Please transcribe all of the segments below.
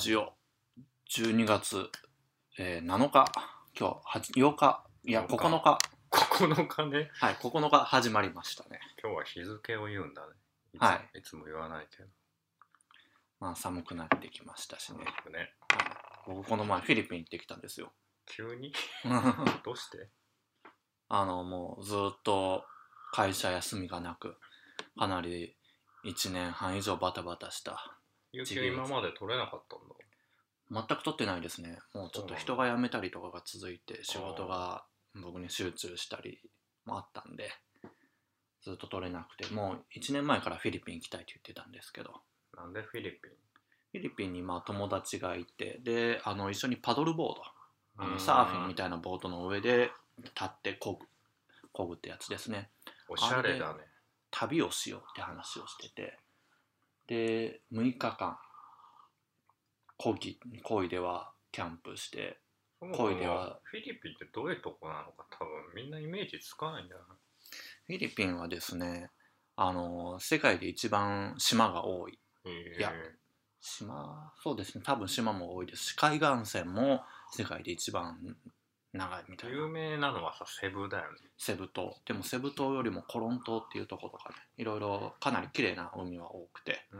ジオ。12月、えー7日。今日は8日。いや8 9日。9日ね。はい9日始まりましたね。今日は日付を言うんだね。い。つ,、、はいつも言わないけど。まあ寒くなってきましたしね、僕ね。はい、僕この前フィリピン行ってきたんですよ。急に？どうして？あのもうずっと会社休みがなくかなり1年半以上バタバタした有給今まで取れなかったんだ。全く取ってないですね。もうちょっと人が辞めたりとかが続いて仕事が僕に集中したりもあったんでずっと取れなくてもう1年前からフィリピン行きたいって言ってたんですけど。なんでフィリピン？フィリピンにまあ友達がいてであの一緒にパドルボードあうん。のサーフィンみたいなボートの上で立ってこぐこぐってやつですね。おしゃれだね。旅をしようって話をしててで6日間漕ぎ漕いではキャンプしてそも恋ではフィリピンってどういうとこなのか多分みんなイメージつかないんだよな。フィリピンはですねあの世界で一番島が多い。え。いや島そうですね。多分島も多いですし海岸線も世界で一番長いみたいな。有名なのはさセブだよね。セブ島。でもセブ島よりもコロン島っていうところとかね。いろいろかなり綺麗な海は多くて、う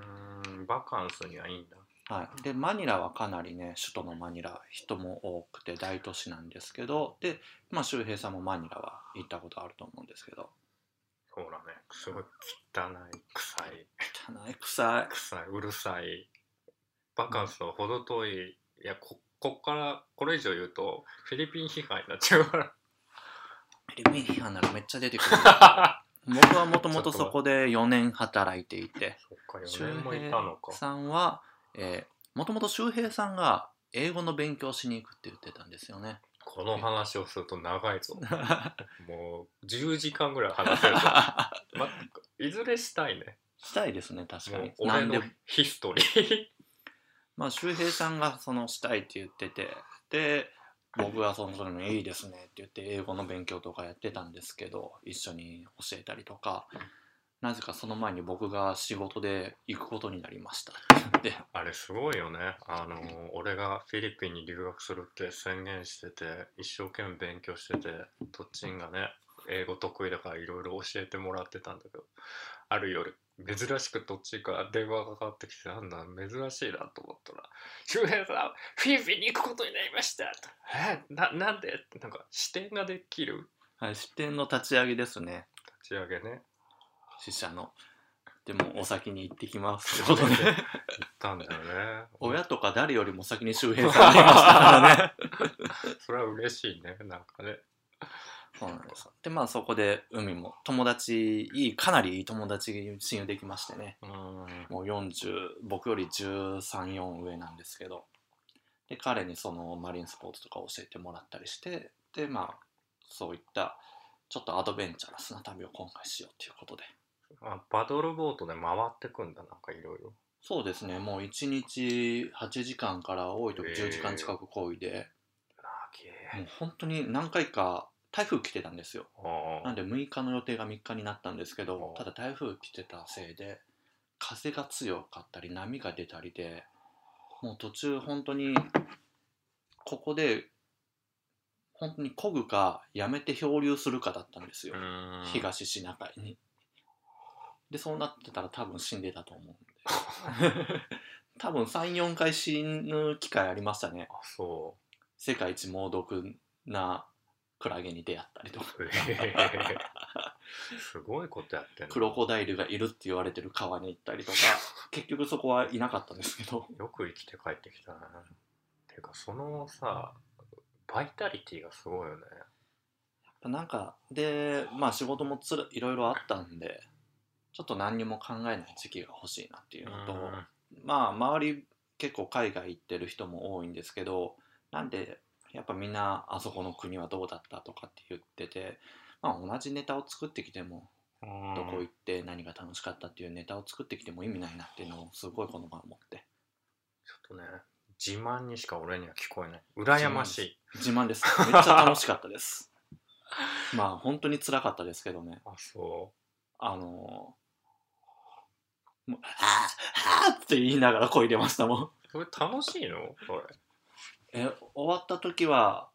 ーんバカンスにはいいんだ。はい、でマニラはかなりね首都のマニラ人も多くて大都市なんですけど。で、まあ、周平さんもマニラは行ったことあると思うんですけど。そうだね。すごい汚い臭い。汚い臭い。臭いうるさい。バカンスと程遠い。いやここっからこれ以上言うとフィリピン批判になっちゃうから。フィリピン批判ならめっちゃ出てくる。僕はもともとそこで4年働いていて。そっか周4年もい平さんはもともと周平さんが英語の勉強しに行くって言ってたんですよね。この話をすると長いぞ。もう10時間ぐらい話せるぞ、ま、いずれしたいね。したいですね確かに。俺のヒストリーまあ周平さんがそのしたいって言っててで僕がそのそれのいいですねって言って英語の勉強とかやってたんですけど一緒に教えたりとかなぜかその前に僕が仕事で行くことになりました。って言ってあれすごいよね。あの俺がフィリピンに留学するって宣言してて一生懸命勉強しててとっちんがね英語得意だからいろいろ教えてもらってたんだけどある夜珍しくとっちんから電話がかかってきてなんだ珍しいなと思ったら「周平さんフィリピンに行くことになりました」と「えななんで?」なんか視点ができる。はい、支店の立ち上げですね。立ち上げね。支社の。でもお先に行ってきますってことで。行ったんだよね。親とか誰よりも先に周平さんにいましたからね。それは嬉しいねなんかねそうなんです。でまあそこで海も友達いいかなりいい友達が親友できましてね。うん。もう40僕より134上なんですけど。で彼にそのマリンスポーツとか教えてもらったりして。でまあそういったちょっとアドベンチャラスな旅を今回しようということで。あパドルボートで回ってくんだなんかいろいろ。そうですね。もう1日8時間から多い時10時間近く漕いで、もう本当に何回か台風来てたんですよ。あなんで6日の予定が3日になったんですけどただ台風来てたせいで風が強かったり波が出たりでもう途中本当にここで本当に漕ぐかやめて漂流するかだったんですよ、うん。東シナ海に。でそうなってたら多分死んでたと思うんで。多分34回死ぬ機会ありましたね。あそ世界一猛毒なクラゲに出会ったりとか。すごいことやってんのクロコダイルがいるって言われてる川に行ったりとか。結局そこはいなかったんですけど。よく生きて帰ってきたな。ていうかそのさバイタリティがすごいよね。なんかでまあ仕事もつらいろいろあったんでちょっと何にも考えない時期が欲しいなっていうのと、うん。まあ周り結構海外行ってる人も多いんですけどなんでやっぱみんなあそこの国はどうだったとかって言ってて、まあ、同じネタを作ってきてもうん。どこ行って何が楽しかったっていうネタを作ってきても意味ないなっていうのをすごいこの場を思って。ちょっとね自慢にしか俺には聞こえない。羨ましい。自慢です。めっちゃ楽しかったです。まあ本当に辛かったですけどね。あそあのもう「はあはあ」って言いながら声出ましたもん。うそれ楽しいの？それえ終わった時は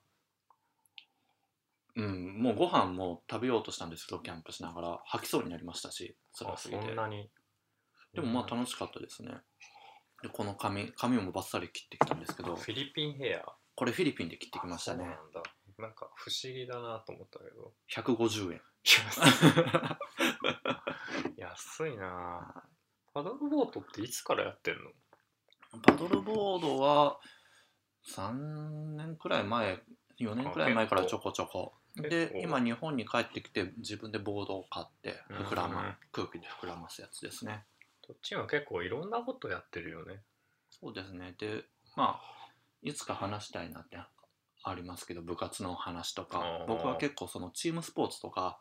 うんもうご飯も食べようとしたんですけどキャンプしながら。吐きそうになりましたし辛あすぎて。そんなに。でもまあ楽しかったですね。でこの髪髪もバッサリ切ってきたんですけど。フィリピンヘア。これフィリピンで切ってきましたね。そうなんだ。なんか不思議だなと思ったけど。150円。安い。な。パドルボートっていつからやってんの？パドルボードは3年くらい前4年くらい前からちょこちょこ。で今日本に帰ってきて自分でボードを買って膨らうんま空気で膨らますやつですね。どっちは結構いろんなことやってるよね。そうですね。でまあいつか話したいなってありますけど部活の話とか。僕は結構そのチームスポーツとか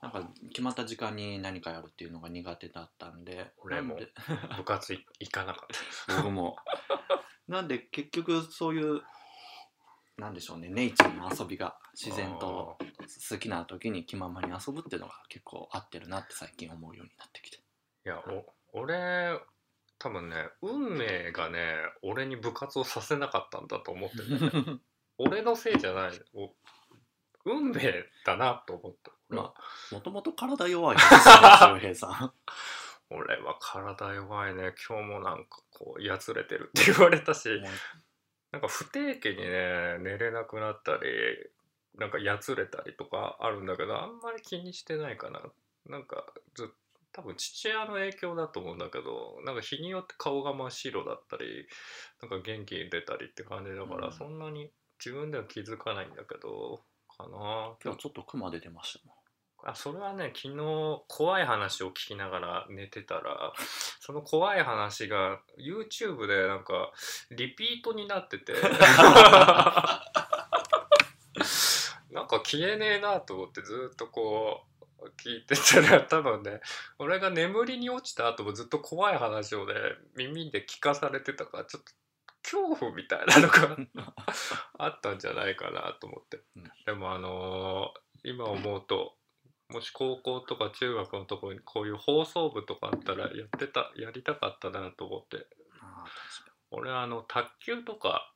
なんか決まった時間に何かやるっていうのが苦手だったんで。俺も部活い行かなかった。僕もなんで結局そういうなんでしょうねネイチャーの遊びが自然と好きな時に気ままに遊ぶっていうのが結構合ってるなって最近思うようになってきて。いやお俺多分ね運命がね俺に部活をさせなかったんだと思ってる 俺のせいじゃない。お運命だなと思った。まもともと体弱いですよね 周平さん俺は体弱いね。今日もなんかこうやつれてるって言われたしなんか不定期にね寝れなくなったりなんかやつれたりとかあるんだけどあんまり気にしてないかな。なんかず多分父親の影響だと思うんだけどなんか日によって顔が真っ白だったりなんか元気に出たりって感じだから、うん。そんなに自分では気づかないんだけどかな。今日ちょっとクマ出てましたもんあそれはね昨日怖い話を聞きながら寝てたら その怖い話が YouTube でなんかリピートになってて。なんか消えねえなと思ってずっとこう聞いてたら 多分ね俺が眠りに落ちた後もずっと怖い話をね耳で聞かされてたからちょっと恐怖みたいなのがあったんじゃないかなと思って、うん。でもあのー今思うともし高校とか中学のところにこういう放送部とかあったらやってたやりたかったなと思って。俺あの卓球とか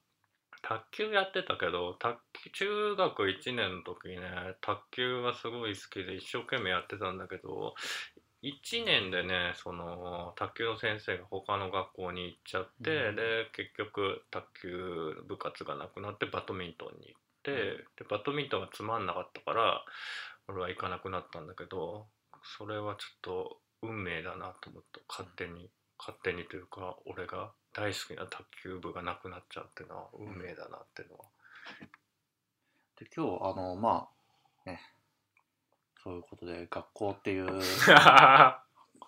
卓球やってたけど卓球中学1年の時にね卓球がすごい好きで一生懸命やってたんだけど1年でねその卓球の先生が他の学校に行っちゃって、うん。で結局卓球部活がなくなってバドミントンに行って、でバドミントンがつまんなかったから俺は行かなくなったんだけどそれはちょっと運命だなと思った。勝手に勝手にというか俺が大好きな卓球部がなくなっちゃうっていうのは運命だなっていうのは、で今日あのまあねそういうことで学校っていう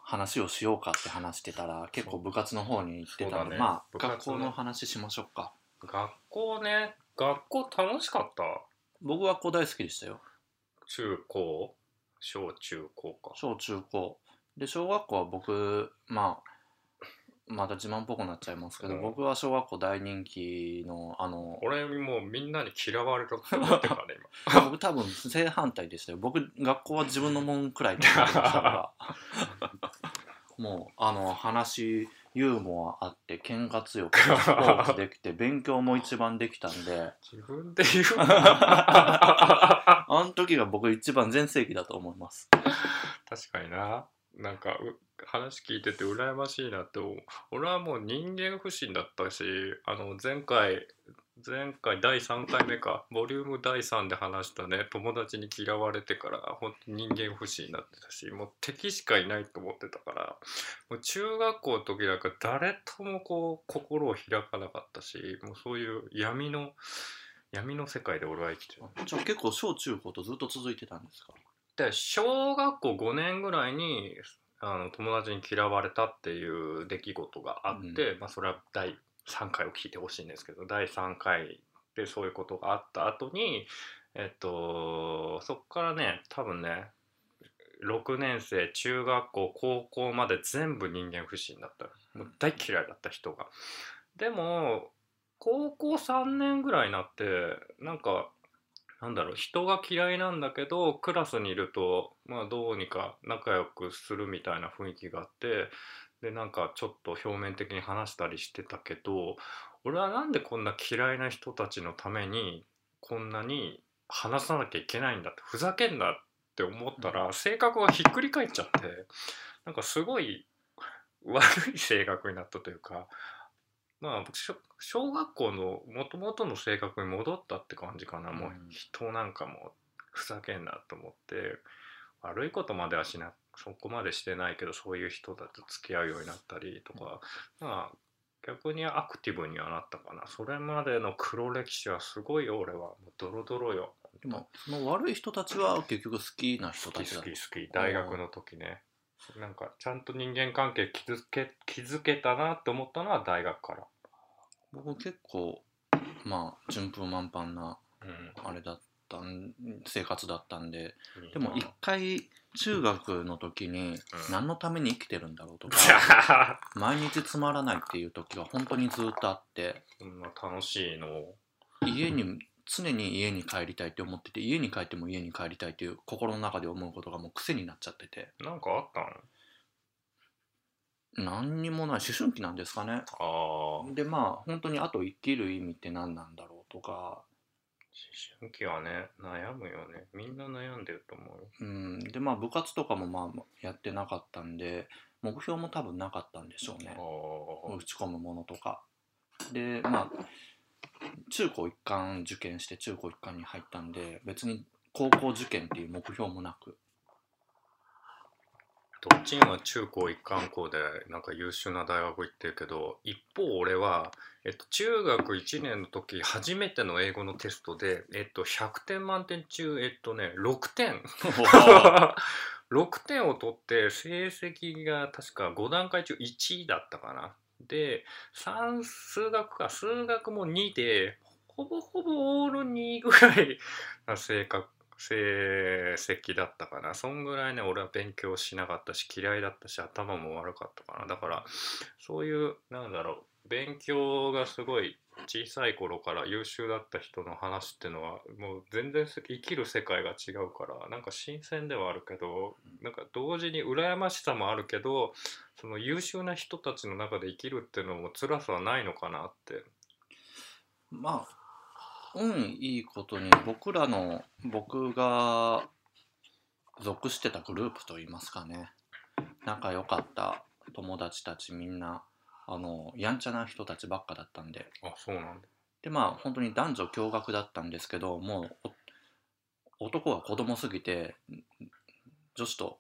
話をしようかって話してたら結構部活の方に行ってたんで、まあ学校の話しましょうか。学校ね。学校楽しかった？僕は学校大好きでしたよ中高小中高か。小中高。で小学校は僕まあまた自慢っぽくなっちゃいますけど、うん。僕は小学校大人気のあの俺もうみんなに嫌われろって思ってるからね 今。僕多分正反対でしたよ。僕学校は自分のもんくらいってましたから。もうあの話ユーモアあって喧嘩強くてスポーツできて勉強も一番できたんで。自分で言うあの時が僕一番全盛期だと思います。確かにな。なんか話聞いてて羨ましいなって俺はもう人間不信だったしあの前回前回第3回目か。ボリューム第3で話したね。友達に嫌われてから本当に人間不信になってたしもう敵しかいないと思ってたから。もう中学校の時なんか誰ともこう心を開かなかったしもうそういう闇の闇の世界で俺は生きてる。じゃあ結構小中高とずっと続いてたんですか？で小学校5年ぐらいにあの友達に嫌われたっていう出来事があって、まあ、それは第3回を聞いてほしいんですけど第3回でそういうことがあった後にえっとそっからね多分ね6年生中学校高校まで全部人間不信だった。もう大嫌いだった人が。でも高校3年ぐらいになってなんかなんだろう人が嫌いなんだけどクラスにいるとまあどうにか仲良くするみたいな雰囲気があってでなんかちょっと表面的に話したりしてたけど俺はなんでこんな嫌いな人たちのためにこんなに話さなきゃいけないんだってふざけんなって思ったら、性格がひっくり返っちゃってなんかすごい悪い性格になったというかまあしょ小学校のもともとの性格に戻ったって感じかな、もううん人なんかもふざけんなと思って。悪いことまではしなそこまでしてないけどそういう人たちと付き合うようになったりとか、まあ逆にアクティブにはなったかな。それまでの黒歴史はすごいよ俺は。もうドロドロよ。でもその悪い人たちは結局好きな人好きたちだ。好き好き大学の時ね。なんかちゃんと人間関係築け築けたなって思ったのは大学から僕結構まあ順風満帆なうん。あれだったん生活だったんででも一回中学の時に何のために生きてるんだろうとか毎日つまらないっていう時が本当にずっとあって。そんな楽しいの？を家に常に家に帰りたいって思ってて家に帰っても家に帰りたいっていう心の中で思うことがもう癖になっちゃってて。なんかあったの何にもない思春期なんですかね。ああでまあ本当にあと生きる意味って何なんだろうとか。思春期はね悩むよね。みんな悩んでると思うよ。うん。でまあ部活とかもまあやってなかったんで目標も多分なかったんでしょうね。あ打ち込むものとか。でまあ中高一貫受験して中高一貫に入ったんで別に高校受験っていう目標もなくどっちには中高一貫校でなんか優秀な大学行ってるけど一方俺は、えっと、中学1年の時初めての英語のテストで、えっと、100点満点中えっとね6点。6点を取って成績が確か5段階中1位だったかな。で算数学か数学も2でほぼほぼオール2ぐらいな性格成績だったかな。そんぐらいね俺は勉強しなかったし嫌いだったし頭も悪かったかな。だからそういうなんだろう勉強がすごい小さい頃から優秀だった人の話っていうのはもう全然せ生きる世界が違うからなんか新鮮ではあるけどなんか同時に羨ましさもあるけどその優秀な人たちの中で生きるっていうのも辛さはないのかなって。まあ運いいことに僕らの僕が属してたグループといいますかね。仲良かった友達たちみんなあのやんちゃな人たちばっかだったんで。あそうなんだ。でまあ本当に男女共学だったんですけどもうお男は子供すぎて女子と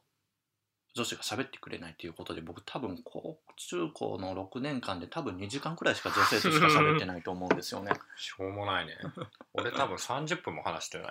女子が喋ってくれないということで僕多分高中高の6年間で多分2時間くらいしか女性としか喋ってないと思うんですよね。しょうもないね。俺多分30分も話してない。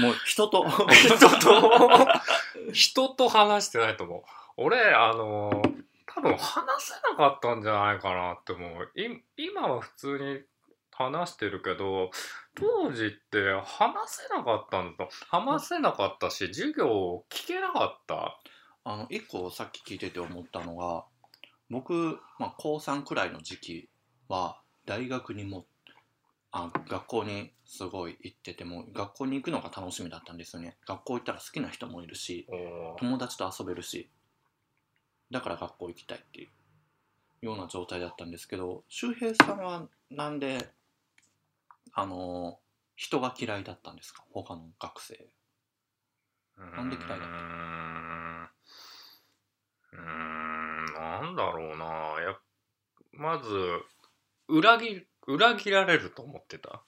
もう人と人と。人と話してないと思う。俺あの多分話せなかったんじゃないかなって思う。い今は普通に話してるけど当時って話せなかったんだ話せなかったし授業聞けなかった。あの一個さっき聞いてて思ったのが僕、まあ、高3くらいの時期は大学にもあ学校にすごい行ってても学校に行くのが楽しみだったんですよね。学校行ったら好きな人もいるし友達と遊べるしだから学校行きたいっていうような状態だったんですけど周平さんはなんであの人が嫌いだったんですか？他の学生。なんで嫌いだった？うーんなんだろうな。やまず裏切裏切られると思ってた？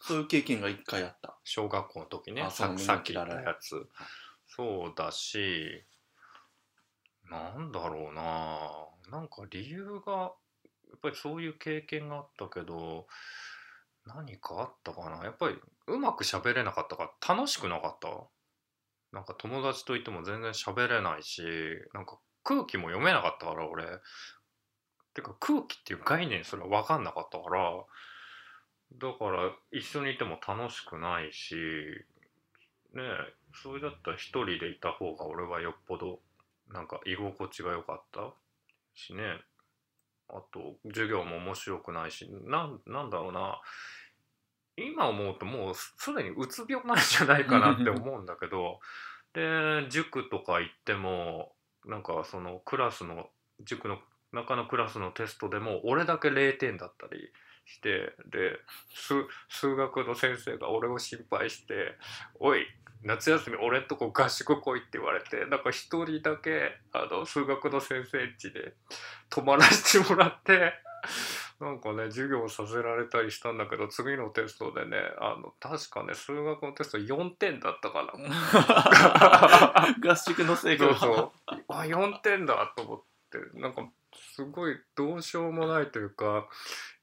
そういう経験が一回あった。小学校の時ね。ささっきたやつ。そうだしなんだろうな。なんか理由がやっぱりそういう経験があったけど何かあったかな？やっぱりうまく喋れなかったから楽しくなかった？なんか友達といても全然喋れないしなんか空気も読めなかったから俺。てか空気っていう概念すら分かんなかったから。だから一緒にいても楽しくないしねえそれだったら一人でいた方が俺はよっぽどなんか居心地が良かったしね。あと授業も面白くないしなんなんだろうな。今思うともうすでにうつ病なんじゃないかなって思うんだけどで塾とか行ってもなんかそのクラスの塾の中のクラスのテストでも俺だけ0点だったりしてで数学の先生が俺を心配して「おい夏休み俺んとこ合宿来い」って言われてなんか一人だけあの数学の先生ん家で泊まらせてもらって。なんかね授業させられたりしたんだけど次のテストでねあの確かね数学のテスト4点だったかな合宿の成果がそうそうあ4点だと思ってなんかすごいどうしようもないというか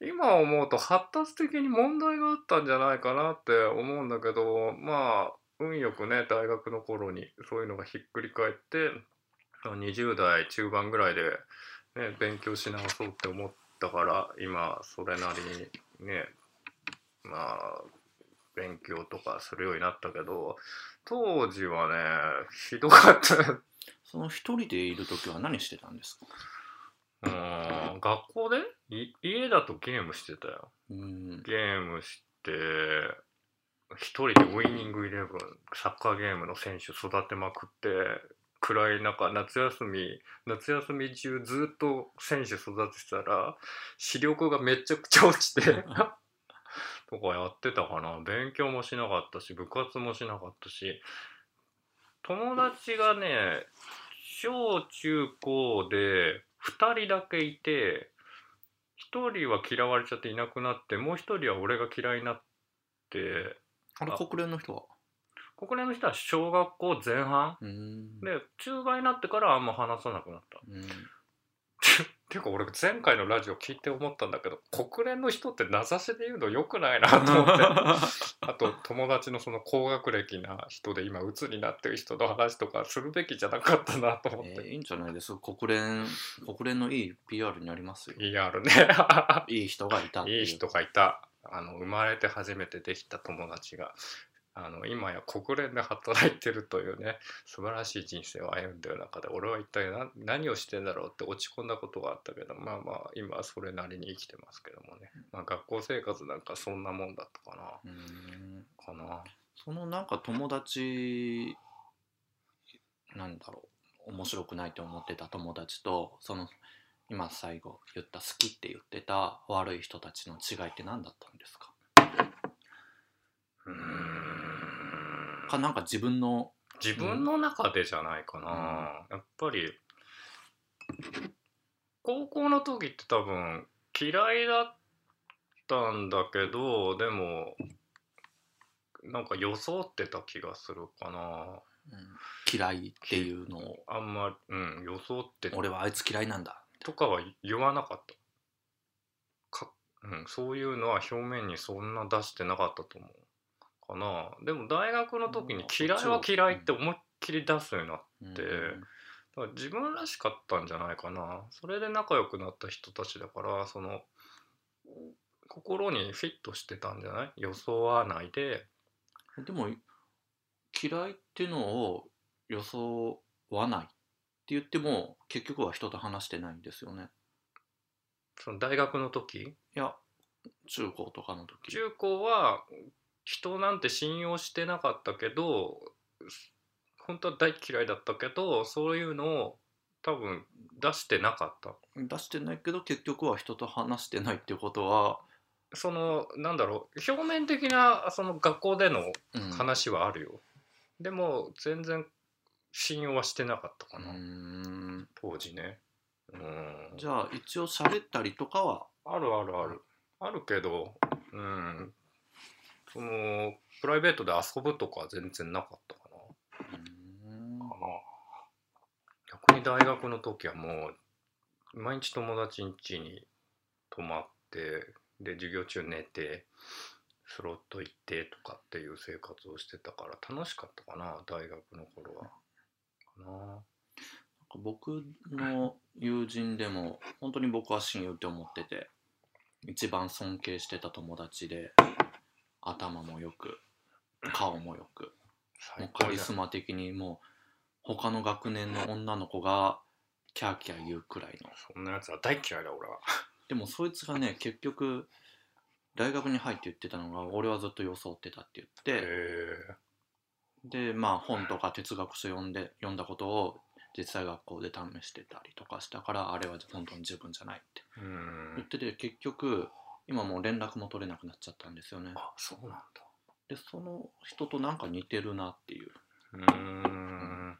今思うと発達的に問題があったんじゃないかなって思うんだけどまあ運よくね大学の頃にそういうのがひっくり返って20代中盤ぐらいで、ね、勉強し直そうって思ったから今それなりにねまあ勉強とかするようになったけど当時はねひどかった。よその一人でいる時は何してたんですか？うーん学校で？い家だとゲームしてたよ。うん。ゲームして一人でウイニングイレブンサッカーゲームの選手育てまくって暗い中夏休み夏休み中ずっと選手育ててたら視力がめちゃくちゃ落ちて とかやってたかな。勉強もしなかったし部活もしなかったし友達がね小中高で2人だけいて1人は嫌われちゃっていなくなってもう1人は俺が嫌いになってあれ国連の人は？国連の人は小学校前半？うん。で中盤になってからあんま話さなくなった。うん。ていうか俺前回のラジオ聞いて思ったんだけど国連の人って名指しで言うのよくないなと思って。あと友達のその高学歴な人で今鬱になってる人の話とかするべきじゃなかったなと思って、えーいいんじゃないですか？国連国連のいい PR になりますよ。ER ね。いい人がいたいい人がいたあの生まれて初めてできた友達があの今や国連で働いてるというね素晴らしい人生を歩んでる中で俺は一体何何をしてんだろうって落ち込んだことがあったけどまあまあ今はそれなりに生きてますけどもね、まあ、学校生活なんかそんなもんだったかうん。なかな。そのなんか友達なんだろう。面白くないと思ってた友達とその今最後言った好きって言ってた悪い人たちの違いって何だったんですか？うーん。かなんか自分の自分の中でじゃないかな、やっぱり高校の時って多分嫌いだったんだけどでもなんか装ってた気がするかな。うん。嫌いっていうのを。あんまりうん装って俺はあいつ嫌いなんだとかは言わなかった。か、うん、そういうのは表面にそんな出してなかったと思うかな。でも大学の時にうん嫌いは嫌いって思いっきり出すようになってだから自分らしかったんじゃないかな。それで仲良くなった人たちだからその心にフィットしてたんじゃない？装わないで。でも嫌いっていうのを装わない言っても結局は人と話してないんですよね。その大学の時？いや中高とかの時。中高は人なんて信用してなかったけど本当は大嫌いだったけどそういうのを多分出してなかった。出してないけど結局は人と話してないっていうことは、そのなんだろう表面的なその学校でのうん。話はあるよ、でも全然信用はしてなかったかうな、ん。当時ね。うん。じゃあ一応喋ったりとかは？あるあるある。あるけどうん。そのプライベートで遊ぶとかは全然なかったかな。うん。かな。逆に大学の時はもう毎日友達ん家に泊まってで授業中寝てスロット行ってとかっていう生活をしてたから楽しかったかな大学の頃は僕の友人でも本当に僕は親友って思ってて一番尊敬してた友達で頭もよく顔もよくもう最カリスマ的にもう他の学年の女の子がキャーキャー言うくらいの。そんなやつは大嫌いだ俺は。でもそいつがね結局大学に入って言ってたのが俺はずっと装ってたって言って。でまあ本とか哲学書読んで読んだことを実際学校で試してたりとかしたからあれは本当に自分じゃないってうん。言ってて結局今もう連絡も取れなくなっちゃったんですよね。あそうなんだ。でその人となんか似てるなっていう。うーん。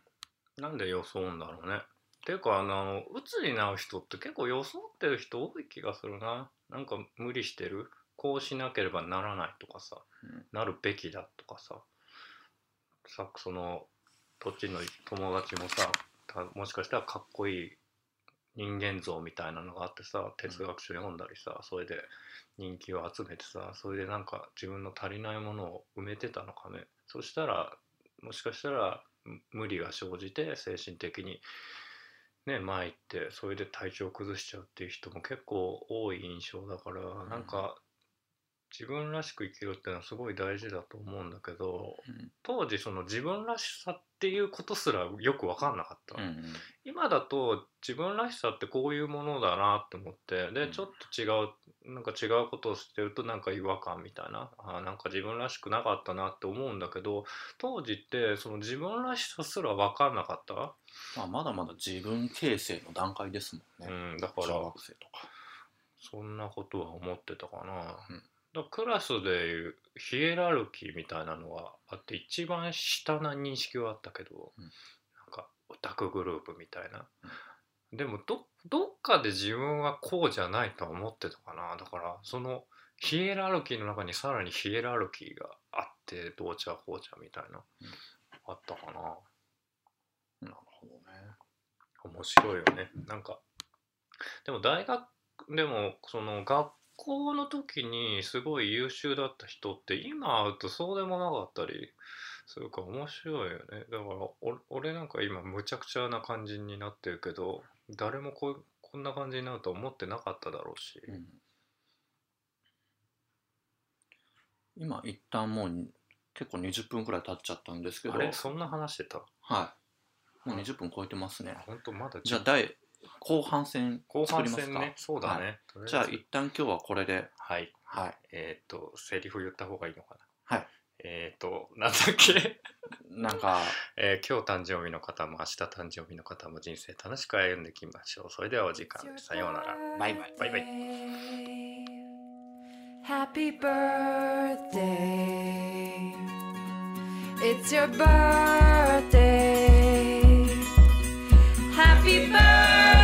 なんで装うんだろうね。ていうかあのうつになる人って結構装ってる人多い気がするな。なんか無理してる。こうしなければならないとかさ、うん。なるべきだとかさ。さその土地の友達もさたもしかしたらかっこいい人間像みたいなのがあってさ哲学書読んだりさ、それで人気を集めてさそれでなんか自分の足りないものを埋めてたのかね。そしたらもしかしたらむ無理が生じて精神的にね前行ってそれで体調を崩しちゃうっていう人も結構多い印象だから、んなんか自分らしく生きるっていうのはすごい大事だと思うんだけどうん。当時その自分らしさっていうことすらよく分かんなかった、うんうん。今だと自分らしさってこういうものだなって思ってでうん。ちょっと違うなんか違うことをしてるとなんか違和感みたいな。あーなんか自分らしくなかったなって思うんだけど当時ってその自分らしさすら分かんなかった、まあ、まだまだ自分形成の段階ですもんね、うん、だから小学生とか。そんなことは思ってたかな、うんだクラスでいうヒエラルキーみたいなのがあって一番下な認識はあったけど、うん。なんかオタクグループみたいな、でもどどっかで自分はこうじゃないとは思ってたかな。だからそのヒエラルキーの中にさらにヒエラルキーがあってどうちゃこうちゃみたいな、うん。あったかな。なるほどね。面白いよね。なんかでも大学でもその学校の時にすごい優秀だった人って今会うとそうでもなかったりするから面白いよね。だからお俺なんか今むちゃくちゃな感じになってるけど誰もこうこんな感じになると思ってなかっただろうし、うん。今一旦もう結構20分くらい経っちゃったんですけど。あれ？そんな話してた？はい。もう20分超えてますね。本当まだじゃあ第後半戦後半作りますか？戦ね。そうだね、とりじゃあ一旦今日はこれで。はい。はい。えっ、とセリフ言った方がいいのかな？はい。えっ、となんだっけ？なんか えー今日誕生日の方も明日誕生日の方も人生楽しく歩んでいきましょう。それではお時間。です。さようなら。バイバイバイバイ。Happy birthday. It's your birthday. happy birthday.